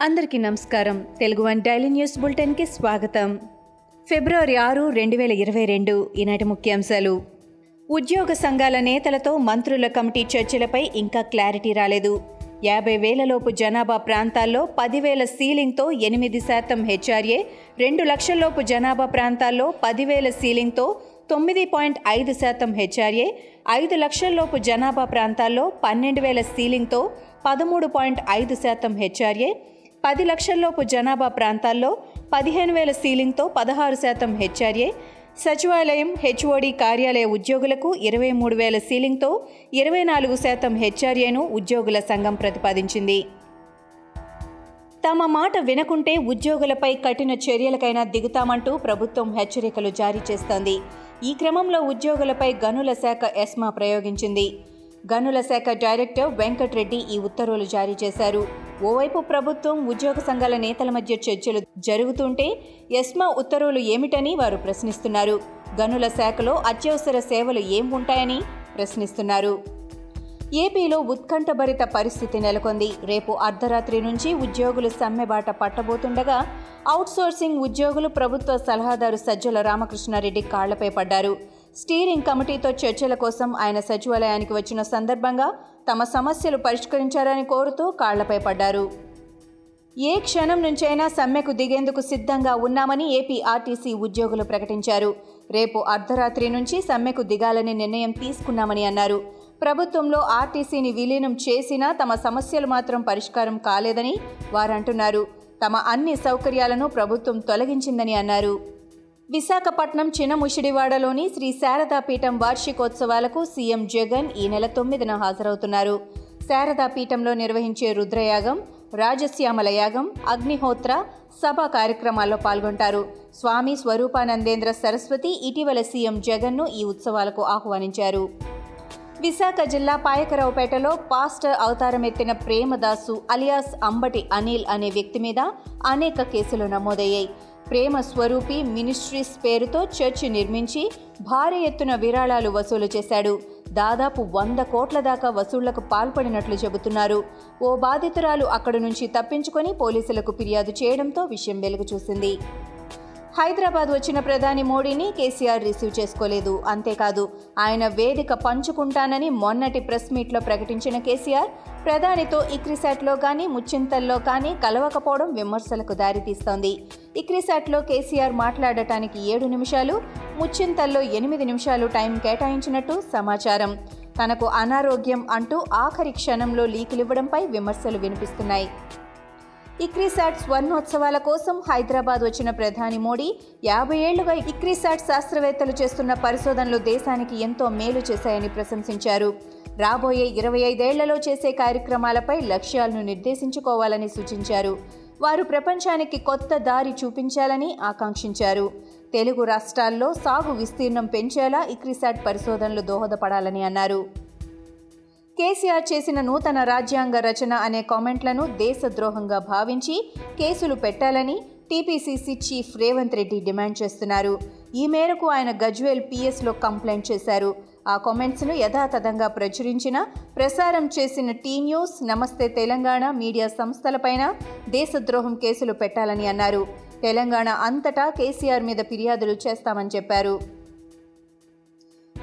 అందరికీ నమస్కారం. Telugu one daily news బులెటిన్కి స్వాగతం. ఫిబ్రవరి ఆరు రెండు వేల ఇరవై రెండు ఈనాటి ముఖ్యాంశాలు. ఉద్యోగ సంఘాల నేతలతో మంత్రుల కమిటీ చర్చలపై ఇంకా క్లారిటీ రాలేదు. యాభై వేలలోపు జనాభా ప్రాంతాల్లో పదివేల సీలింగ్తో ఎనిమిది శాతం హెచ్ఆర్ఏ రెండు లక్షల్లోపు జనాభా ప్రాంతాల్లో పదివేల సీలింగ్తో తొమ్మిది పాయింట్ ఐదు శాతం హెచ్ఆర్ఏ ఐదు లక్షల్లోపు జనాభా ప్రాంతాల్లో పన్నెండు వేల సీలింగ్తో పదమూడు పాయింట్ ఐదు శాతం హెచ్ఆర్ఏ పది లక్షల్లోపు జనాభా ప్రాంతాల్లో పదిహేను వేల సీలింగ్తో పదహారు శాతం హెచ్ఆర్ఏ సచివాలయం హెచ్ఓడి కార్యాలయ ఉద్యోగులకు ఇరవై మూడు వేల సీలింగ్తో ఇరవై నాలుగు శాతం హెచ్ఆర్ఏను ఉద్యోగుల సంఘం ప్రతిపాదించింది. తమ మాట వినకుంటే ఉద్యోగులపై కఠిన చర్యలకైనా దిగుతామంటూ ప్రభుత్వం హెచ్చరికలు జారీ చేస్తోంది. ఈ క్రమంలో ఉద్యోగులపై గనుల శాఖ ఎస్మా ప్రయోగించింది. గనుల శాఖ డైరెక్టర్ వెంకట్రెడ్డి ఈ ఉత్తర్వులు జారీ చేశారు. ఓవైపు ప్రభుత్వం ఉద్యోగ సంఘాల నేతల మధ్య చర్చలు జరుగుతుంటే ఎస్మా ఉత్తర్వులు ఏమిటని వారు ప్రశ్నిస్తున్నారు. గనుల శాఖలో అత్యవసర సేవలు ఏం ఉంటాయని ప్రశ్నిస్తున్నారు. ఏపీలో ఉత్కంఠభరిత పరిస్థితి నెలకొంది. రేపు అర్ధరాత్రి నుంచి ఉద్యోగులు సమ్మెబాట పట్టబోతుండగా అవుట్సోర్సింగ్ ఉద్యోగులు ప్రభుత్వ సలహాదారు సజ్జల రామకృష్ణారెడ్డి కాళ్ళపై పడ్డారు. స్టీరింగ్ కమిటీతో చర్చల కోసం ఆయన సచివాలయానికి వచ్చిన సందర్భంగా తమ సమస్యలు పరిష్కరించారని కోరుతూ కాళ్ళపై పడ్డారు. ఏ క్షణం నుంచైనా సమ్మెకు దిగేందుకు సిద్ధంగా ఉన్నామని ఏపీ ఆర్టీసీ ఉద్యోగులు ప్రకటించారు. రేపు అర్ధరాత్రి నుంచి సమ్మెకు దిగాలని నిర్ణయం తీసుకున్నామని అన్నారు. ప్రభుత్వంలో ఆర్టీసీని విలీనం చేసినా తమ సమస్యలు మాత్రం పరిష్కారం కాలేదని వారంటున్నారు. తమ అన్ని సౌకర్యాలను ప్రభుత్వం తొలగించిందని అన్నారు. విశాఖపట్నం చిన్నముషిడివాడలోని శ్రీ శారదాపీఠం వార్షికోత్సవాలకు సీఎం జగన్ ఈ నెల తొమ్మిదిన హాజరవుతున్నారు. శారదాపీఠంలో నిర్వహించే రుద్రయాగం రాజశ్యామల యాగం అగ్నిహోత్ర సభ కార్యక్రమాల్లో పాల్గొంటారు. స్వామి స్వరూపానందేంద్ర సరస్వతి ఇటీవల సీఎం జగన్ను ఈ ఉత్సవాలకు ఆహ్వానించారు. విశాఖ జిల్లా పాయకరావుపేటలో పాస్టర్ అవతారమెత్తిన ప్రేమదాసు అలియాస్ అంబటి అనిల్ అనే వ్యక్తి మీద అనేక కేసులు నమోదయ్యాయి. ప్రేమ స్వరూపి మినిస్ట్రీస్ పేరుతో చర్చి నిర్మించి భారీ ఎత్తున విరాళాలు వసూలు చేశాడు. దాదాపు వంద కోట్ల దాకా వసూళ్ళకు పాల్పడినట్లు చెబుతున్నారు. ఓ బాధితురాలు అక్కడి నుంచి తప్పించుకొని పోలీసులకు ఫిర్యాదు చేయడంతో విషయం వెలుగు చూసింది హైదరాబాద్ వచ్చిన ప్రధాని మోడీని కేసీఆర్ రిసీవ్ చేసుకోలేదు. అంతేకాదు ఆయన వేదిక పంచుకుంటానని మొన్నటి ప్రెస్ మీట్లో ప్రకటించిన కేసీఆర్ ప్రధానితో ఇక్రిసాట్లో కానీ ముచ్చింతల్లో కానీ కలవకపోవడం విమర్శలకు దారితీస్తోంది. ఇక్రిసాట్లో కేసీఆర్ మాట్లాడటానికి ఏడు నిమిషాలు ముచ్చింతల్లో ఎనిమిది నిమిషాలు టైం కేటాయించినట్టు సమాచారం. తనకు అనారోగ్యం అంటూ ఆఖరి క్షణంలో లీకులివ్వడంపై విమర్శలు వినిపిస్తున్నాయి. ఇక్రిసాట్ స్వర్ణోత్సవాల కోసం హైదరాబాద్ వచ్చిన ప్రధాని మోడీ యాభై ఏళ్ళుగా ఇక్రిసాట్ శాస్త్రవేత్తలు చేస్తున్న పరిశోధనలు దేశానికి ఎంతో మేలు చేశాయని ప్రశంసించారు. రాబోయే ఇరవై ఐదేళ్ళలో చేసే కార్యక్రమాలపై లక్ష్యాలను నిర్దేశించుకోవాలని సూచించారు. వారు ప్రపంచానికి కొత్త దారి చూపించాలని ఆకాంక్షించారు. తెలుగు రాష్ట్రాల్లో సాగు విస్తీర్ణం పెంచేలా ఇక్రిసాట్ పరిశోధనలు దోహదపడాలని అన్నారు. కేసీఆర్ చేసిన నూతన రాజ్యాంగ రచన అనే కామెంట్లను దేశద్రోహంగా భావించి కేసులు పెట్టాలని TPCC chief Revanth Reddy demand చేస్తున్నారు. ఈ మేరకు ఆయన గజ్వేల్ పిఎస్లో కంప్లైంట్ చేశారు. ఆ కామెంట్స్ను యథాతథంగా ప్రచురించిన ప్రసారం చేసిన టీ న్యూస్ నమస్తే తెలంగాణ మీడియా సంస్థలపైన దేశద్రోహం కేసులు పెట్టాలని అన్నారు. తెలంగాణ అంతటా కేసీఆర్ మీద ఫిర్యాదులు చేస్తామని చెప్పారు.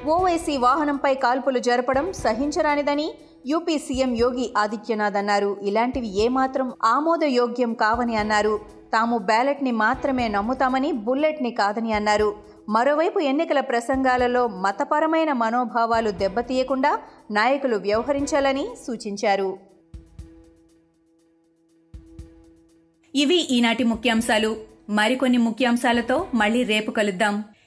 ఓవైసీ వాహనంపై కాల్పులు జరపడం సహించరానిదని యూపీ సీఎం యోగి ఆదిత్యనాథ్ అన్నారు. ఇలాంటివి ఏమాత్రం ఆమోదయోగ్యం కావని అన్నారు. తాము బ్యాలెట్ని మాత్రమే నమ్ముతామని బుల్లెట్ని కాదని అన్నారు. మరోవైపు ఎన్నికల ప్రసంగాలలో మతపరమైన మనోభావాలు దెబ్బతీయకుండా నాయకులు వ్యవహరించాలని సూచించారు. ఇవి ఈనాటి ముఖ్యాంశాలు. మరికొన్ని ముఖ్యాంశాలతో మళ్ళీ రేపు కలుద్దాం.